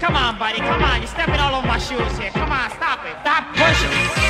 Come on, buddy. Come on. You're stepping all over my shoes here. Come on, stop it. Stop pushing.